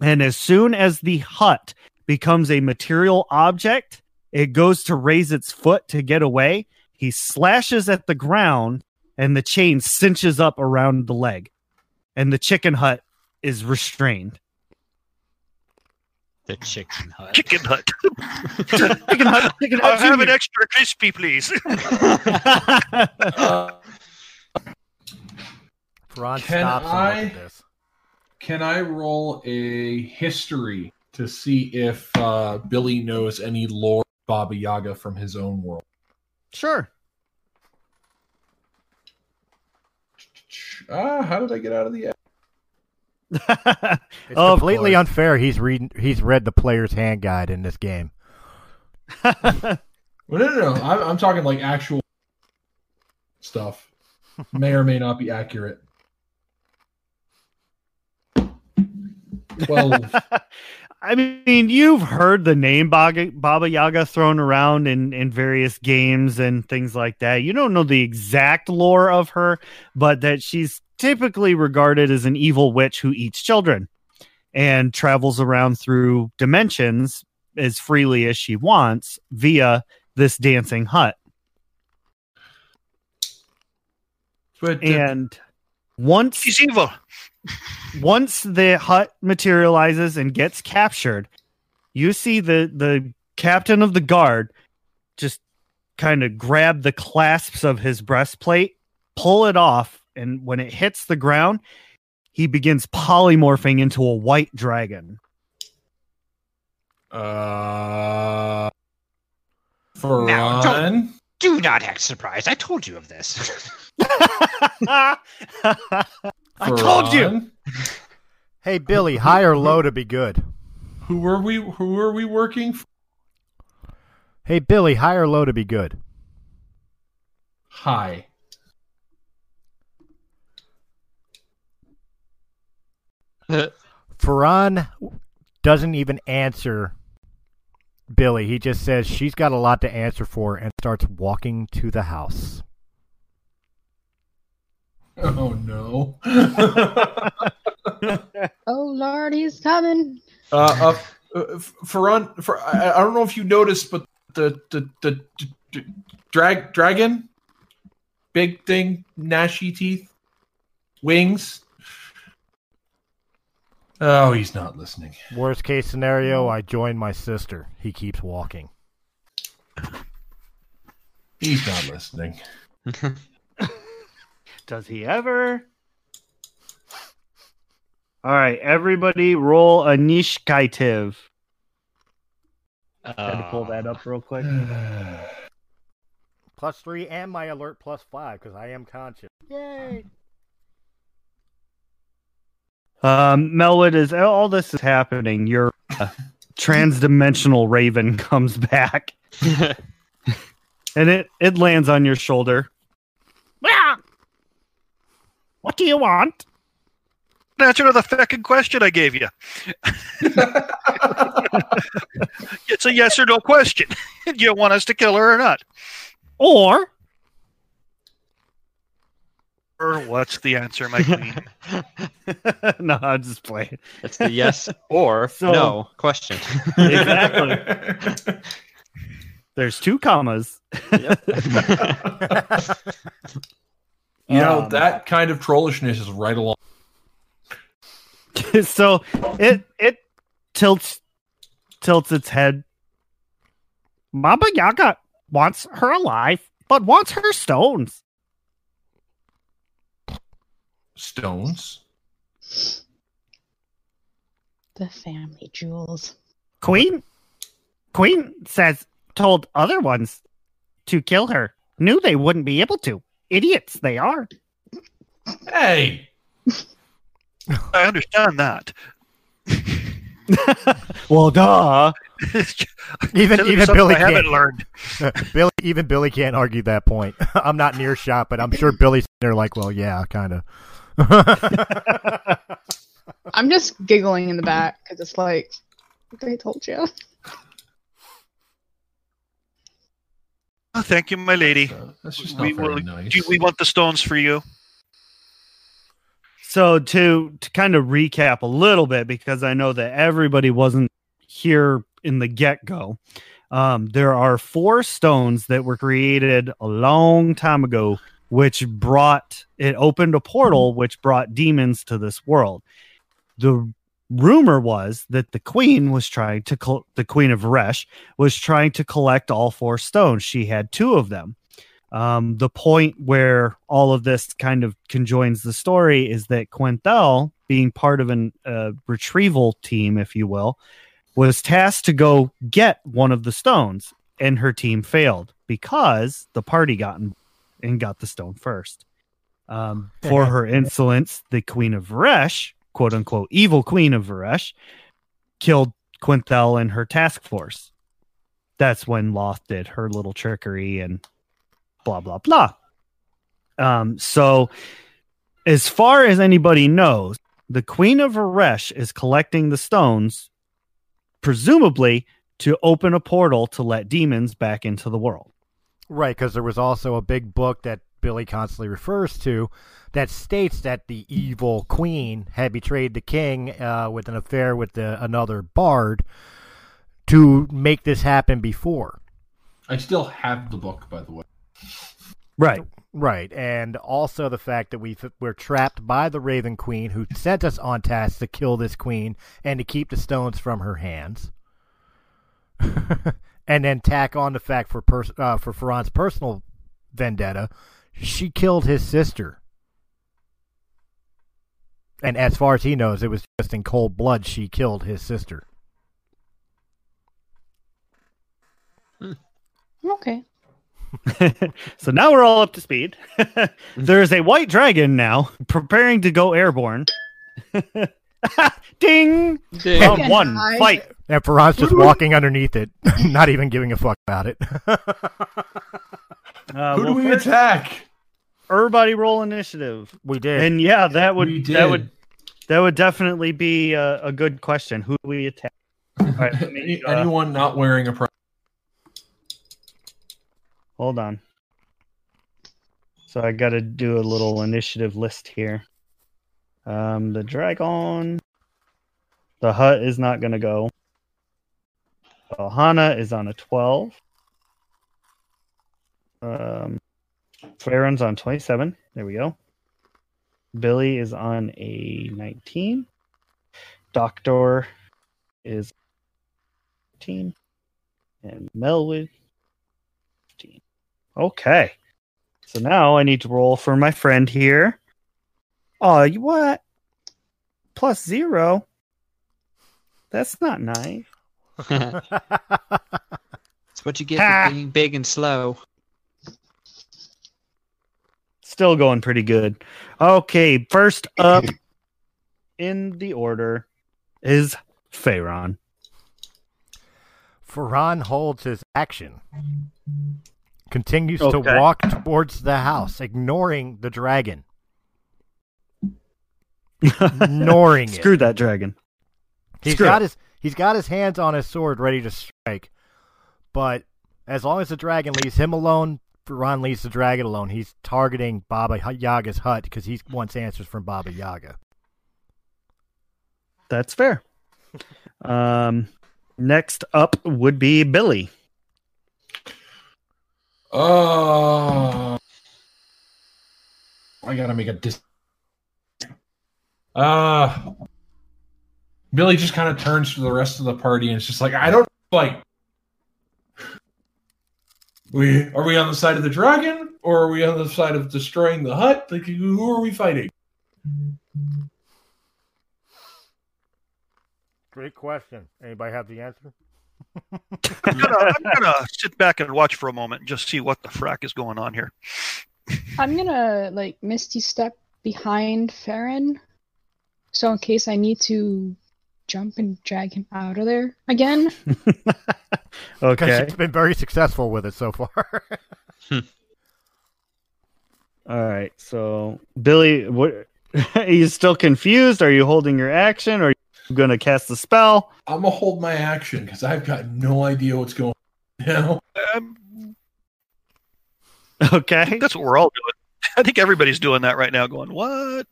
And as soon as the hut becomes a material object, it goes to raise its foot to get away. He slashes at the ground, and the chain cinches up around the leg. And the chicken hut is restrained. the chicken hut. Chicken hut. Chicken hut, chicken I'll hut have an extra crispy, please. Uh, Ferran Can stops I- this. can I roll a history to see if uh, Billy knows any lore of Baba Yaga from his own world? Sure. Ah, how did I get out of the? It's Of completely course. unfair. He's reading. He's read the player's hand guide in this game. Well, no, no, no. I'm, I'm talking like actual stuff. May or may not be accurate. Twelve. I mean, you've heard the name Baba, Yaga thrown around in, in various games and things like that. You don't know the exact lore of her, but that she's typically regarded as an evil witch who eats children and travels around through dimensions as freely as she wants via this dancing hut. But uh, And once She's evil. Once the hut materializes and gets captured, you see the the captain of the guard just kind of grab the clasps of his breastplate, pull it off, and when it hits the ground, he begins polymorphing into a white dragon. uh, for Now, don't- Do not act surprised. I told you of this. I told you. Hey, Billy, high or low to be good? Who are we? Who are we working? For? Hey, Billy, high or low to be good? Hi. Ferran doesn't even answer Billy. He just says she's got a lot to answer for and starts walking to the house. Oh no. Oh Lord, he's coming. uh, uh, uh, for Ron, for I, I don't know if you noticed, but the the the, the, the drag dragon, big thing, gnashy teeth, wings. Oh, he's not listening. Worst case scenario, I join my sister. He keeps walking. He's not listening. Does he ever? All right, everybody, roll a initiative. Had to pull that up real quick. Plus three and my alert plus five because I am conscious. Yay! Um, Melwood, as all this is happening, your uh, transdimensional raven comes back and it it lands on your shoulder. Yeah. What do you want? Answer to the fucking question I gave you. it's a yes or no question. Do you want us to kill her or not? Or Or what's the answer, my queen? no, I'm just playing. It's the yes or So- no question. Exactly. There's two commas. You know Um, that kind of trollishness is right along. so it it tilts tilts its head. Baba Yaga wants her alive, but wants her stones. Stones. The family jewels. Queen Queen says told other ones to kill her. Knew they wouldn't be able to. Idiots they are. Hey, I understand that. Well, duh. Even even Billy I haven't can't. learned. Billy even Billy can't argue that point. I'm not near shot, but I'm sure Billy's there like, well, yeah, kind of. I'm just giggling in the back because it's like, they told you. Oh, thank you, my lady. Uh, that's just not We very will, nice. do we want the stones for you? So to to kind of recap a little bit because I know that everybody wasn't here in the get go. Um, there are four stones that were created a long time ago, which brought it opened a portal which brought demons to this world. The rumor was that the queen was trying to col- the queen of Resh was trying to collect all four stones. She had two of them. Um, the point where all of this kind of conjoins the story is that Quenthel, being part of a uh, retrieval team, if you will, was tasked to go get one of the stones, and her team failed because the party got in and got the stone first. Um, for her insolence, the Queen of Varesh, quote unquote, evil Queen of Varesh, killed Quinthel and her task force. That's when Loth did her little trickery and blah blah blah. Um, so as far as anybody knows, the Queen of Varesh is collecting the stones presumably to open a portal to let demons back into the world. Right, because there was also a big book that Billy constantly refers to that states that the evil queen had betrayed the king uh, with an affair with the, another bard to make this happen before. I still have the book, by the way. Right. Right, and also the fact that we we're trapped by the Raven Queen, who sent us on task to kill this queen and to keep the stones from her hands, and then tack on the fact for pers- uh, for Ferran's personal vendetta, she killed his sister, and as far as he knows, it was just in cold blood she killed his sister. Okay. so now we're all up to speed. There's a white dragon now preparing to go airborne. Ding! Ding. Round one, Hi. fight. And Ferran's just walking underneath it, not even giving a fuck about it. Uh, Who well, do we first, attack? everybody roll initiative. we did. And yeah, that would that would that would definitely be a, a good question. Who do we attack? right, me, Any- uh, Anyone not wearing a prize? Hold on. So I got to do a little initiative list here. Um, the dragon, the hut is not going to go. Ohana is on a twelve. Um, Ferran's on twenty-seven. There we go. Billy is on a nineteen. Doctor is fifteen, and Melwood fifteen. Okay. So now I need to roll for my friend here. Oh, you what? Plus zero. That's not nice. It's what you get Ha. for being big and slow. Still going pretty good. Okay, first up in the order is Pharaon. Ferran holds his action. Continues Okay. to walk towards the house, ignoring the dragon. Ignoring it. Screw that dragon. He's Screw got it. his he's got his hands on his sword ready to strike. But as long as the dragon leaves him alone, Ferran leaves the dragon alone. He's targeting Baba Yaga's hut because he wants answers from Baba Yaga. That's fair. Um, next up would be Billy. Oh, I gotta make a dis. Uh Billy just kind of turns to the rest of the party and it's just like, I don't like. We are we on the side of the dragon or are we on the side of destroying the hut? Like, who are we fighting? Great question. Anybody have the answer? I'm gonna, I'm gonna sit back and watch for a moment and just see what the frack is going on here. I'm gonna like Misty step behind Ferran, so in case I need to jump and drag him out of there again. Because Okay. she's been very successful with it so far. All right. So Billy, what? Are you still confused? Are you holding your action? Or are you going to cast the spell? I'm gonna hold my action because I've got no idea what's going on now. Um, I Okay. think that's what we're all doing. I think everybody's doing that right now. Going, what?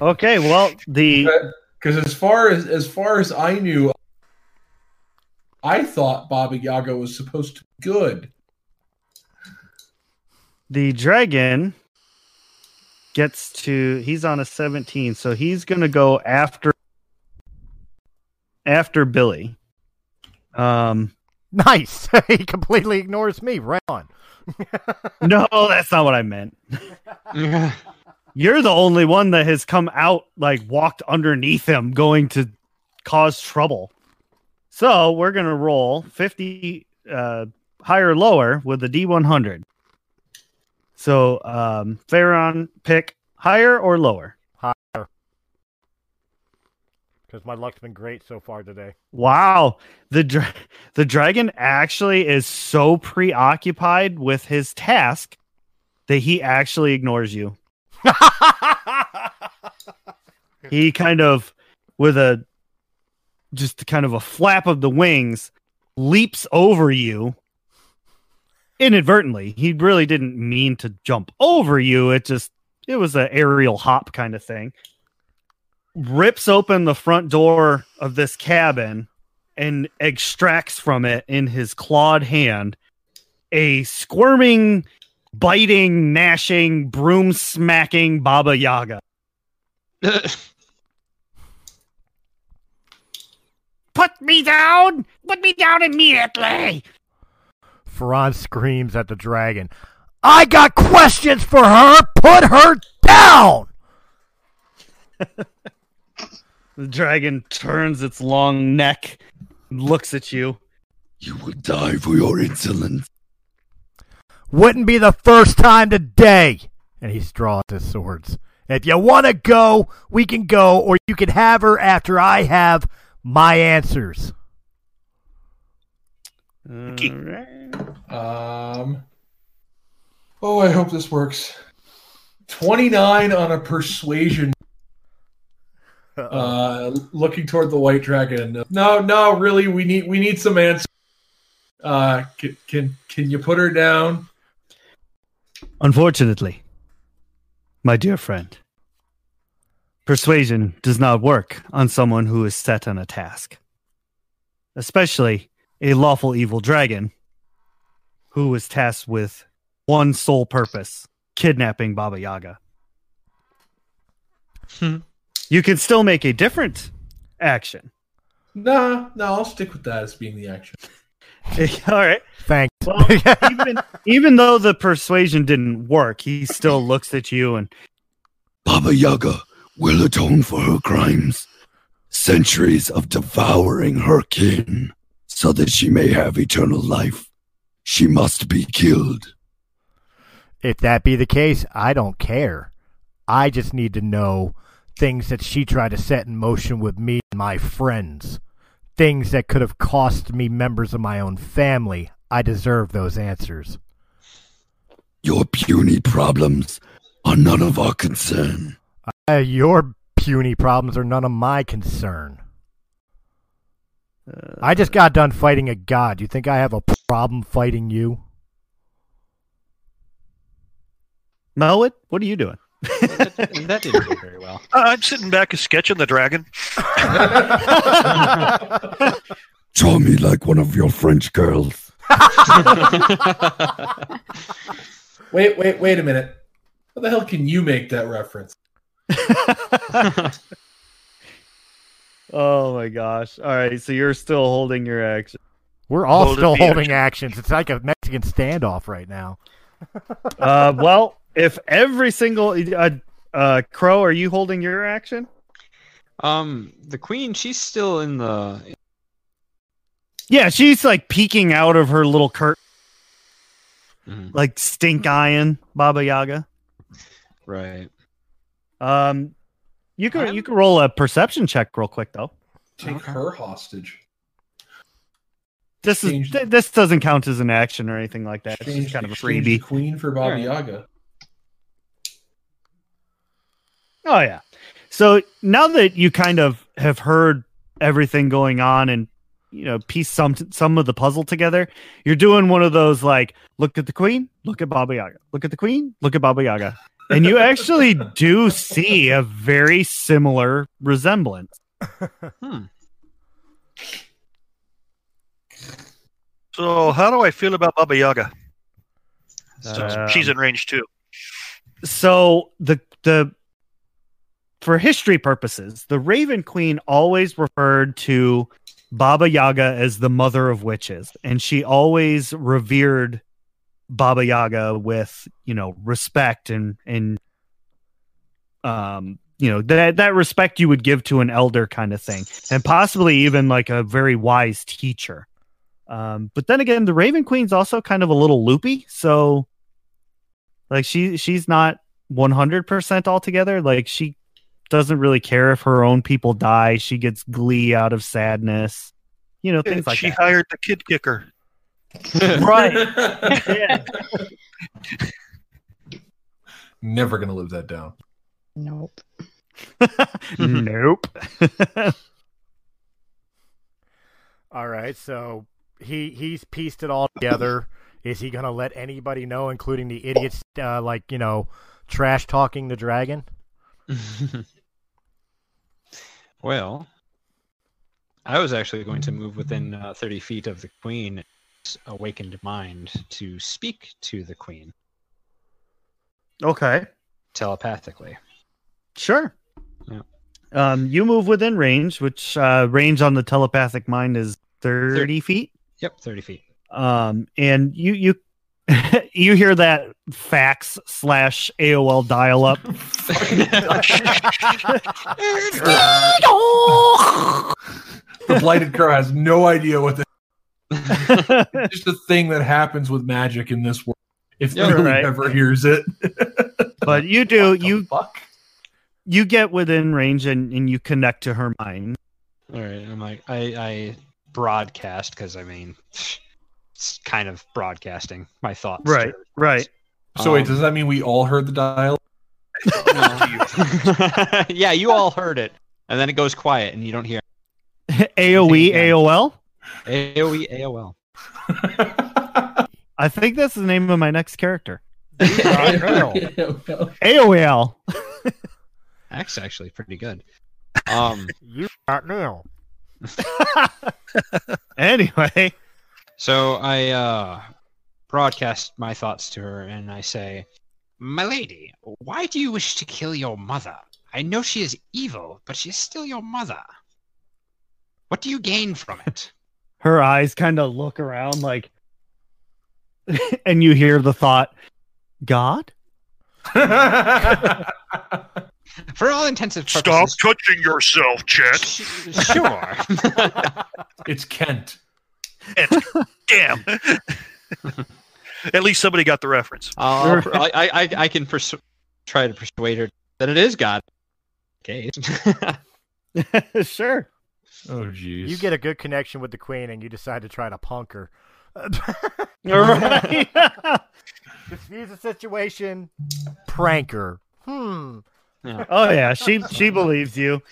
Okay. Well, the Because as far as as far as I knew, I thought Baba Yaga was supposed to be good. the dragon gets to. He's on a seventeen, so he's going to go after after Billy. Um. nice. he completely ignores me. Right on. No, that's not what I meant. You're the only one that has come out, like walked underneath him, going to cause trouble. So we're gonna roll fifty uh, higher or lower with the D100. So um, Ferran, pick higher or lower. Higher. Because my luck's been great so far today. Wow, the dra- the dragon actually is so preoccupied with his task that he actually ignores you. He kind of, with a just kind of a flap of the wings, leaps over you inadvertently. He really didn't mean to jump over you. It just it was an aerial hop kind of thing. Rips open the front door of this cabin and extracts from it in his clawed hand a squirming, biting, gnashing, broom smacking Baba Yaga. Put me down! Put me down immediately! Ferran screams at the dragon. I got questions for her! Put her down! The dragon turns its long neck, and looks at you. You will die for your insolence. Wouldn't be the first time today. And he draws his swords. If you want to go, we can go, or you can have her after I have my answers. Alright. Um. Oh, I hope this works. Twenty-nine on a persuasion. Uh, looking toward the white dragon. No, no, really, we need we need some answers. Uh, can can, can you put her down? Unfortunately, my dear friend, persuasion does not work on someone who is set on a task, especially a lawful evil dragon who was tasked with one sole purpose kidnapping Baba Yaga. Hmm. you can still make a different action. Nah, no, I'll stick with that as being the action. All right. Thanks. Well, even, even though the persuasion didn't work, he still looks at you and Baba Yaga will atone for her crimes. Centuries of devouring her kin so that she may have eternal life. She must be killed. if that be the case, I don't care. I just need to know things that she tried to set in motion with me and my friends. Things that could have cost me members of my own family. I deserve those answers. Your puny problems are none of our concern. Uh, your puny problems are none of my concern. I just got done fighting a god. You think I have a problem fighting you? Melwood, what are you doing? that, that didn't go very well. Uh, I'm sitting back sketching the dragon. Draw me like one of your French girls. Wait, wait, wait a minute. How the hell can you make that reference? Oh my gosh. All right, so you're still holding your action. We're all Holding still the holding actions. It's like a Mexican standoff right now. Uh, well, if every single uh, uh, Crow, are you holding your action? Um, the queen, she's still in the. Yeah, she's like peeking out of her little curt, Mhm, like stink eyeing Baba Yaga. Right. Um, you can I'm- you can roll a perception check real quick though. Take Okay. her hostage. This is th- this doesn't count as an action or anything like that. It's just kind of a freebie. queen for Baba Alright. Yaga. Oh yeah. So now that you kind of have heard everything going on and you know piece some some of the puzzle together, you're doing one of those like look at the queen, look at Baba Yaga, look at the queen, look at Baba Yaga, and you actually do see a very similar resemblance. Hmm. So, how do I feel about Baba Yaga? So Um, she's in range too. so the the for history purposes, the Raven Queen always referred to Baba Yaga as the mother of witches, and she always revered Baba Yaga with you know respect and and um you know that that respect you would give to an elder kind of thing, and possibly even like a very wise teacher. Um, but then again, the Raven Queen's also kind of a little loopy, so like she she's not 100% altogether like she doesn't really care if her own people die she gets glee out of sadness you know things like that. she that hired the kid kicker. Right yeah. Never gonna live that down. Nope. nope All right, so he he's pieced it all together. Is he gonna let anybody know, including the idiots, uh, like you know, trash talking the dragon? well, I was actually going to move within uh, 30 feet of the queen's awakened mind to speak to the queen Okay. telepathically. Sure. Yeah. Um, you move within range, which uh, range on the telepathic mind is thirty feet. Yep, 30 feet. Um, and you you you hear that fax slash AOL dial up. The blighted crow has no idea what the it's just a thing that happens with magic in this world. If Yeah, anyone right. ever hears it, but you do you fuck? you get within range and, and you connect to her mind. All right, I'm like, I, I broadcast because I mean, it's kind of broadcasting my thoughts. Right, right. So wait, Um, does that mean we all heard the dial? yeah, you all heard it, and then it goes quiet, and you don't hear AOE AOL. AOE AOL. I think that's the name of my next character. AOL. AOL. That's actually pretty good. Um, You not now. Anyway, so I uh, broadcast my thoughts to her, and I say, "My lady, why do you wish to kill your mother? I know she is evil, but she is still your mother. What do you gain from it?" Her eyes kind of look around like, and you hear the thought, God? For all intents and Stop touching yourself, Chet. Sh- sure. it's Kent. Damn. At least somebody got the reference. I'll, I, I, I can persu- try to persuade her that it is God. Okay. sure. Oh jeez. You get a good connection with the queen, and you decide to try to punk her. Right. Diffuse the situation. Prank her. Hmm. oh yeah, she she believes you,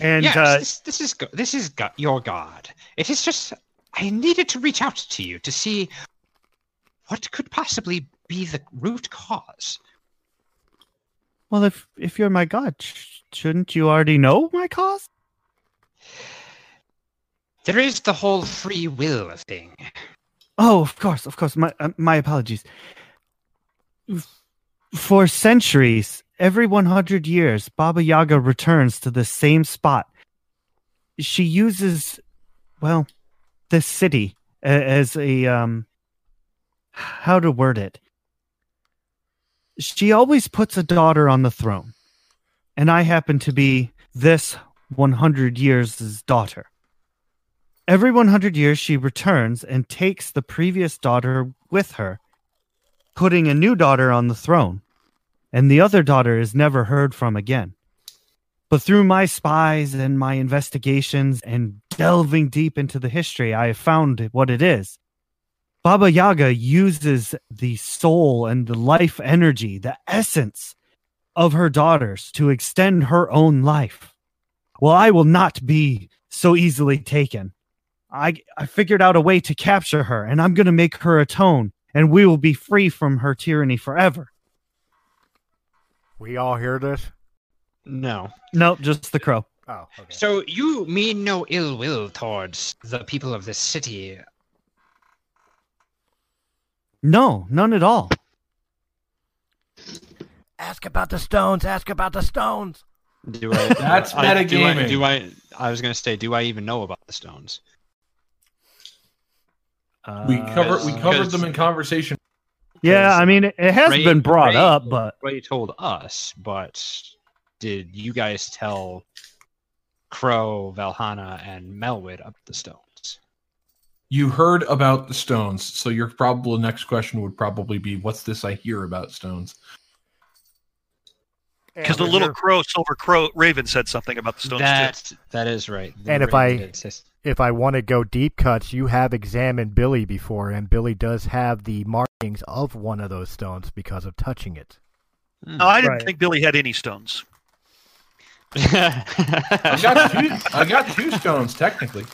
and yes, uh, this, this is go- this is go- your God. It is just I needed to reach out to you to see what could possibly be the root cause. well, if if you're my god, sh- shouldn't you already know my cause? There is the whole free will thing. Oh, of course, of course. My uh, my apologies. For centuries, every 100 years, Baba Yaga returns to the same spot. She uses, well, this city a- as a um how to word it. She always puts a daughter on the throne. And I happen to be this 100 years' daughter. Every 100 years, she returns and takes the previous daughter with her, putting a new daughter on the throne, and the other daughter is never heard from again. But through my spies and my investigations and delving deep into the history, I have found what it is. Baba Yaga uses the soul and the life energy, the essence of her daughters to extend her own life. Well, I will not be so easily taken. I I figured out a way to capture her, and I'm going to make her atone, and we will be free from her tyranny forever. We all hear this. No. Nope, just the crow. Oh, okay. So you mean no ill will towards the people of this city? No, none at all. Ask about the stones. Ask about the stones. Do I? That's I- do I- Do I? I was gonna say, do I even know about the stones? We Uh, cover we covered them in conversation. Yeah, I mean, it, it has Ray- been brought Ray- up, but Ray told us, but did you guys tell Crow, Valhalla, and Melwood up the stones? You heard about the stones, so your probable next question would probably be, "What's this I hear about stones?" Because the little we're- crow, silver crow, raven said something about the stones too. That that is right. The And if I- if I want to go deep cuts, you have examined Billy before, and Billy does have the markings of one of those stones because of touching it. Hmm. No, I didn't Right. think Billy had any stones. I got two. I got two stones technically.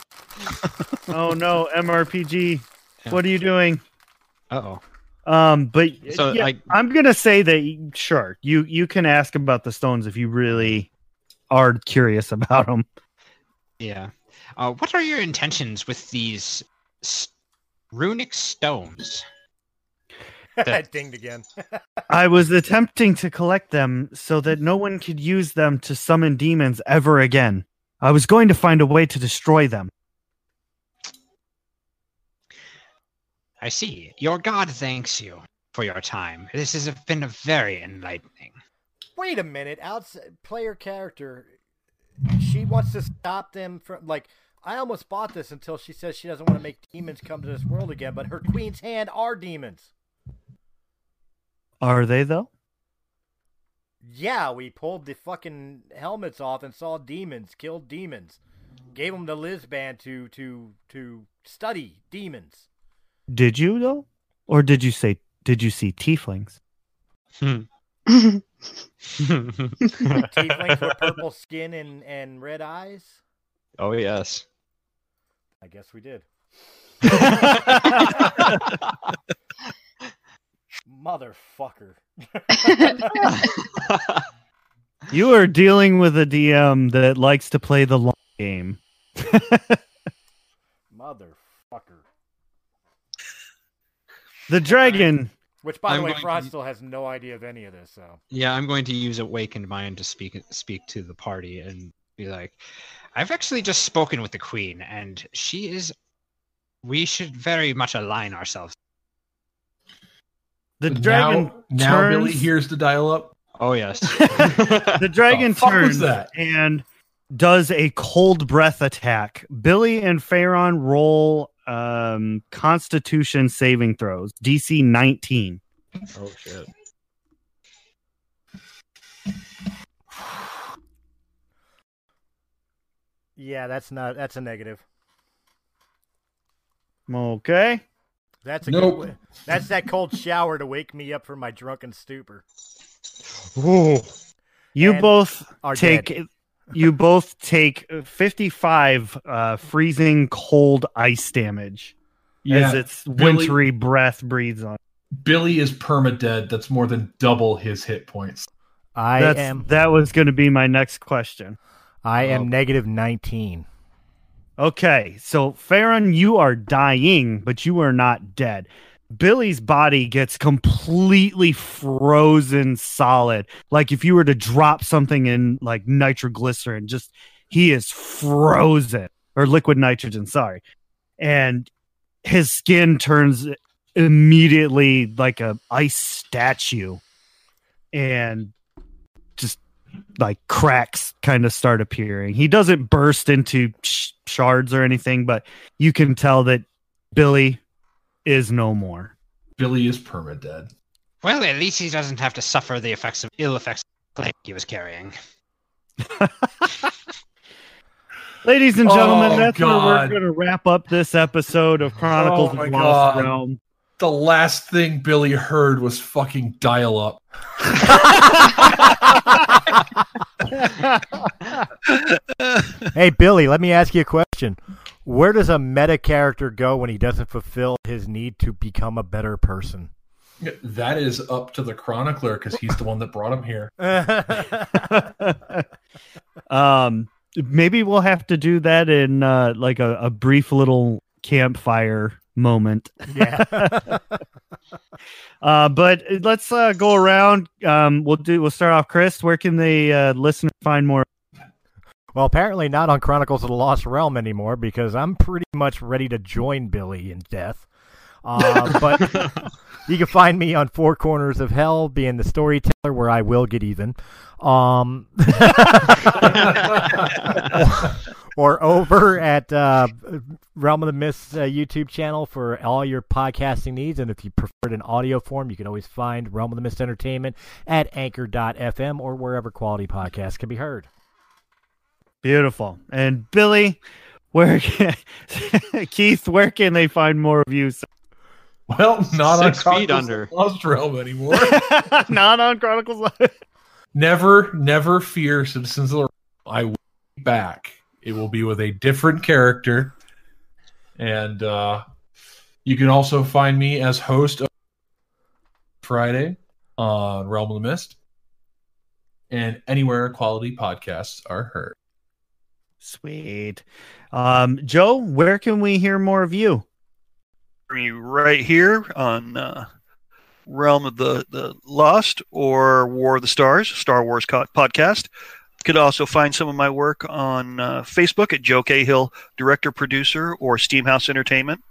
oh no, MRPG. What are you doing? Uh oh. Um, but So, yeah, like- I'm gonna say that sure, you you can ask about the stones if you really are curious about them. Yeah. Uh, what are your intentions with these s- runic stones? That- Dinged again. I was attempting to collect them so that no one could use them to summon demons ever again. I was going to find a way to destroy them. I see. Your god thanks you for your time. This has been very enlightening. Wait a minute. Outside player character, she wants to stop them from like. I almost bought this until she says she doesn't want to make demons come to this world again, but her queen's hand are demons. Are they though? Yeah, we pulled the fucking helmets off and saw demons, killed demons, gave them the Liz band to to to study demons. Did you though? Or did you say did you see tieflings? Hmm. Tieflings with purple skin and and red eyes. oh yes. I guess we did. Motherfucker. You are dealing with a DM that likes to play the long game. Motherfucker. The dragon. Which, by the I'm way, Frost to- still has no idea of any of this. So Yeah, I'm going to use awakened mind to speak speak to the party and be like, I've actually just spoken with the queen, and she is. We should very much align ourselves. The dragon now, now turns. Billy hears the dial up. Oh yes. the dragon The turns that? and does a cold breath attack. Billy and Ferran roll um, Constitution saving throws. DC 19. oh shit. yeah, that's not that's a negative. Okay. That's a Nope. good, that's that cold shower to wake me up from my drunken stupor. You And both are take you both take 55 uh, freezing cold ice damage as Yeah, its Billy- wintry breath breathes on. Billy is perma dead. That's more than double his hit points. I That's, am that was going to be my next question. I am Oh. negative nineteen. Okay, so Ferran, you are dying, but you are not dead. Billy's body gets completely frozen solid. Like if you were to drop something in like nitroglycerin, just he is frozen or liquid nitrogen, sorry. And his skin turns immediately like a ice statue and just like cracks kind of start appearing. He doesn't burst into sh- shards or anything, but you can tell that Billy is no more. Billy is perma dead. Well, at least he doesn't have to suffer the effects of ill effects of the he was carrying. Ladies and gentlemen, Oh, that's where we're going to wrap up this episode of Chronicles Oh, of the Lost God. Realm. The last thing Billy heard was fucking dial up. Hey Billy, let me ask you a question. Where does a meta character go when he doesn't fulfill his need to become a better person? That is up to the chronicler because he's the one that brought him here. um, maybe we'll have to do that in uh, like a, a brief little campfire moment. yeah. Uh, but let's uh, go around. Um, we'll do. We'll start off. Chris, where can the uh, listener find more? Well, apparently not on Chronicles of the Lost Realm anymore because I'm pretty much ready to join Billy in death. Uh, but you can find me on Four Corners of Hell, being the storyteller where I will get even. Um, or over at uh, Realm of the Mists uh, YouTube channel for all your podcasting needs. And if you prefer it in audio form, you can always find Realm of the Mist Entertainment at anchor.fm or wherever quality podcasts can be heard. Beautiful. And Billy, where can, Keith, where can they find more of you? Well, not Six on feet under. of Lost Realm anymore. Not on Chronicles. never, never fear, citizens of the Realm. I will be back. It will be with a different character. And uh, you can also find me as host of Friday on Realm of the Mist and anywhere quality podcasts are heard. Sweet. Um, Joe, where can we hear more of you? me right here on uh, Realm of the, the Lost or War of the Stars, Star Wars co- podcast. You could also find some of my work on uh, Facebook at Joe Cahill, director, producer, or Steamhouse Entertainment.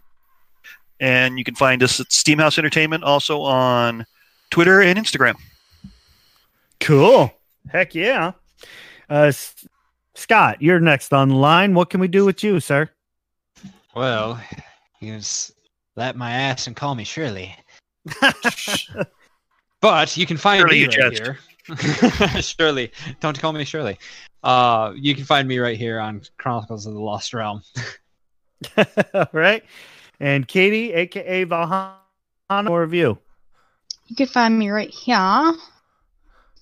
And you can find us at Steamhouse Entertainment also on Twitter and Instagram. Cool. Heck yeah. Uh, Scott, you're next on the line. What can we do with you, sir? Well, you can slap my ass and call me Shirley. but you can find Shirley, me right jest. here. Shirley, don't call me Shirley. Uh, you can find me right here on Chronicles of the Lost Realm. All right. And Katie, aka Valhalla, more of you. You can find me right here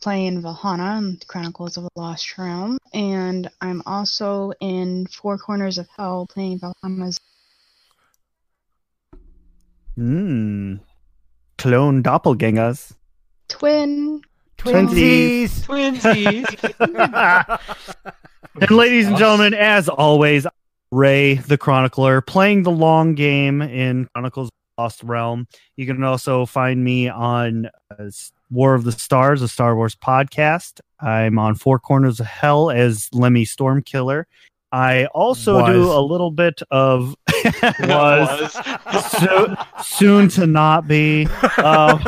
playing Valhalla in Chronicles of the Lost Realm. And I'm also in Four Corners of Hell playing Valhalla's Hmm. Clone doppelgangers. twin. Twinsies. Twinsies. And ladies and gentlemen, as always, Ray the Chronicler playing the long game in Chronicles of the Lost Realm. You can also find me on uh, War of the Stars, a Star Wars podcast. I'm on Four Corners of Hell as Lemmy Stormkiller. I also do a little bit of was so, soon to not be. Um,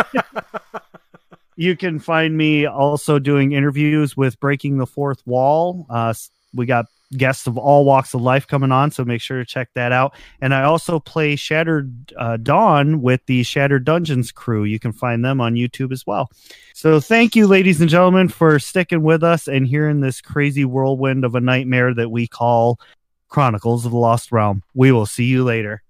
you can find me also doing interviews with Breaking the Fourth Wall. Uh, we got guests of all walks of life coming on, so make sure to check that out. And I also play Shattered uh, Dawn with the Shattered Dungeons crew. You can find them on YouTube as well. So thank you, ladies and gentlemen, for sticking with us and hearing this crazy whirlwind of a nightmare that we call Chronicles of the Lost Realm. We will see you later.